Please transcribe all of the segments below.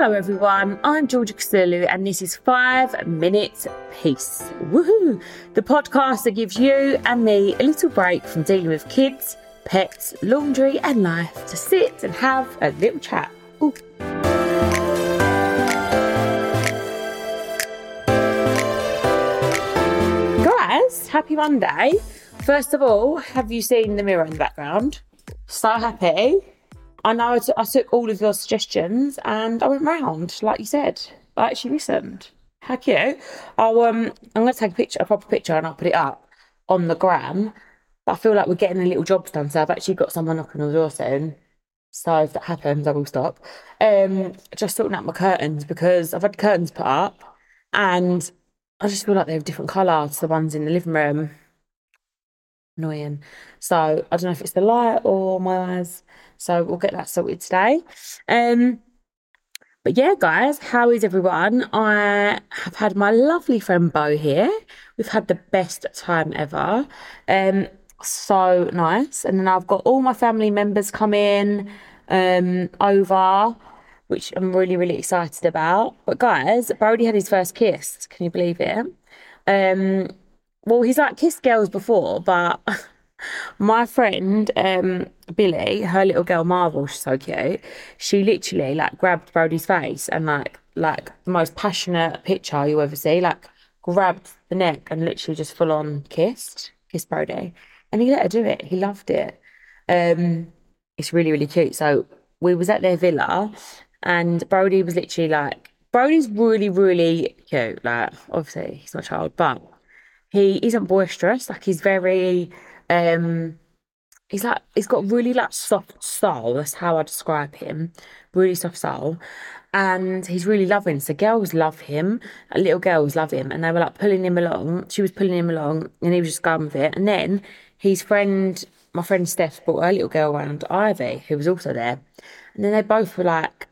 Hello, everyone. I'm Georgia Kousoulou, and this is Five Minutes Peace. Woohoo! The podcast that gives you and me a little break from dealing with kids, pets, laundry, and life to sit and have a little chat. Ooh. Guys, happy Monday. First of all, have you seen the mirror in the background? So happy. I know I, t- I took all of your suggestions and I went round, like you said. I actually listened. How cute. I'll, um, I'm going to take a picture, a proper picture, and I'll put it up on the gram. But I feel like we're getting a little job done, so I've actually got someone knocking on the door soon. So if that happens, I will stop. Um, just sorting out my curtains because I've had curtains put up and I just feel like they have different colour to the ones in the living room. Annoying. So I don't know if it's the light or my eyes. So we'll get that sorted today. Um, but yeah, guys, how is everyone? I have had my lovely friend Bo here. We've had the best time ever. Um, so nice. And then I've got all my family members come in um, over, which I'm really, really excited about. But guys, Brody had his first kiss. Can you believe it? Um, well, he's like kissed girls before, but my friend um, Billy, her little girl Marvel, she's so cute. She literally like grabbed Brody's face and like like the most passionate picture you ever see, like grabbed the neck and literally just full on kissed, kissed Brody, and he let her do it. He loved it. Um, it's really really cute. So we was at their villa, and Brody was literally like Brody's really really cute. Like obviously he's not a child, but he isn't boisterous. Like he's very um he's like he's got really like soft soul. That's how I describe him. Really soft soul. And he's really loving. So girls love him. Little girls love him. And they were like pulling him along. She was pulling him along and he was just going with it. And then his friend my friend Steph brought her little girl around Ivy, who was also there. And then they both were like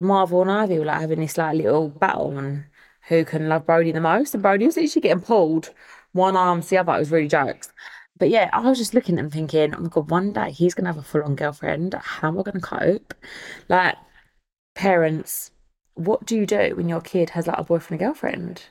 Marvel and Ivy were like having this like little battle on who can love Brody the most. And Brody was literally getting pulled one arm to the other. It was really jokes. But yeah, I was just looking at them thinking, oh my god, one day he's gonna have a full on girlfriend. How am I gonna cope? Like, parents, what do you do when your kid has like a boyfriend and girlfriend?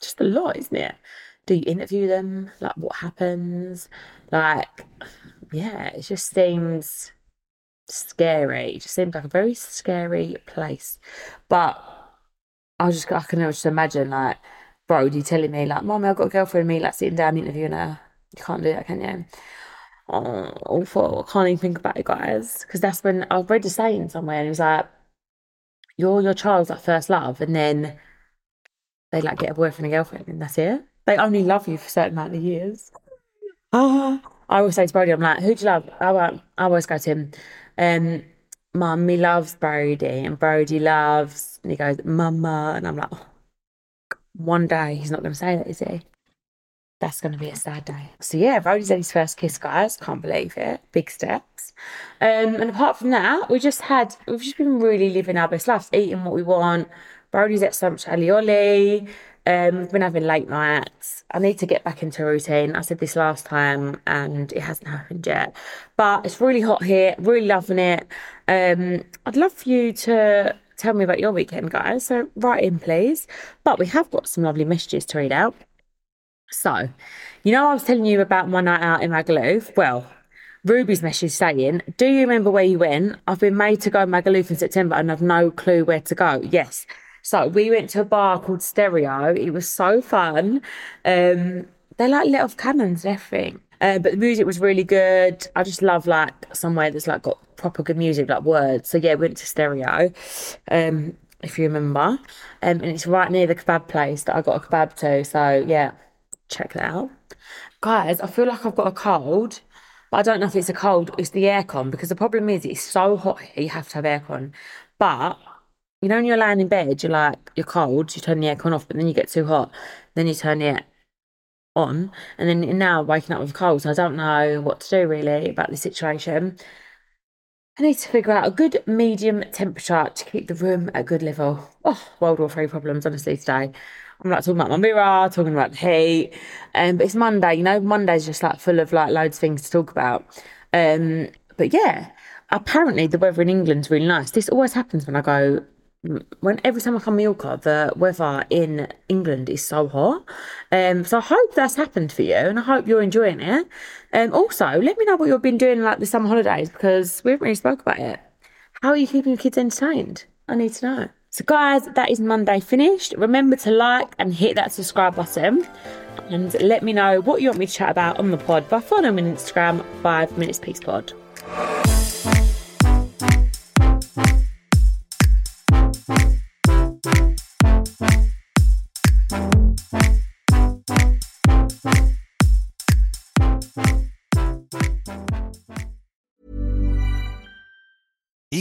Just a lot, isn't it? Do you interview them? Like, what happens? Like, yeah, it just seems scary. It just seems like a very scary place. But I was just, I can just imagine like Brody telling me like, "Mommy, I've got a girlfriend." Me like sitting down interviewing her. You can't do that, can you? Oh, awful. I can't even think about it, guys. Because that's when I read a saying somewhere and it was like, you're your child's like first love, and then they like get a boyfriend and girlfriend, and that's it. They only love you for a certain amount of years. Ah, I always say to Brody, I'm like, who do you love? I, I always go to him, um, Mummy loves Brody, and Brody loves, and he goes, Mama, and I'm like, oh, one day he's not going to say that, is he? That's going to be a sad day. So yeah, Brody's had his first kiss, guys. Can't believe it. Big steps. Um, and apart from that, we just had we've just been really living our best lives, eating what we want. Brody's at so much alioli. Um, we've been having late nights. I need to get back into a routine. I said this last time, and it hasn't happened yet. But it's really hot here. Really loving it. Um, I'd love for you to tell me about your weekend, guys. So write in, please. But we have got some lovely messages to read out. So, you know, I was telling you about my night out in Magaluf. Well, Ruby's message saying, Do you remember where you went? I've been made to go Magaluf in September and I've no clue where to go. Yes. So we went to a bar called Stereo. It was so fun. Um, they like let off cannons and everything. Uh, but the music was really good. I just love like somewhere that's like got proper good music, like words. So yeah, we went to Stereo. Um, if you remember. Um, and it's right near the kebab place that I got a kebab to. So yeah, check that out. Guys, I feel like I've got a cold, but I don't know if it's a cold, it's the aircon because the problem is it's so hot you have to have aircon. But you know, when you're lying in bed, you're like, you're cold, you turn the aircon off, but then you get too hot, then you turn it on. And then now waking up with cold, so I don't know what to do really about the situation. I need to figure out a good medium temperature to keep the room at a good level. Oh, World War Three problems, honestly, today. I'm like talking about my mirror, talking about the heat. Um, but it's Monday, you know, Monday's just like full of like loads of things to talk about. Um, but yeah, apparently the weather in England's really nice. This always happens when I go when every time I come Mallorca, the weather in England is so hot. Um, so I hope that's happened for you, and I hope you're enjoying it. Um, also, let me know what you've been doing like the summer holidays because we haven't really spoke about it. How are you keeping your kids entertained? I need to know. So, guys, that is Monday finished. Remember to like and hit that subscribe button, and let me know what you want me to chat about on the pod by following me on Instagram, Five Minutes Peace Pod.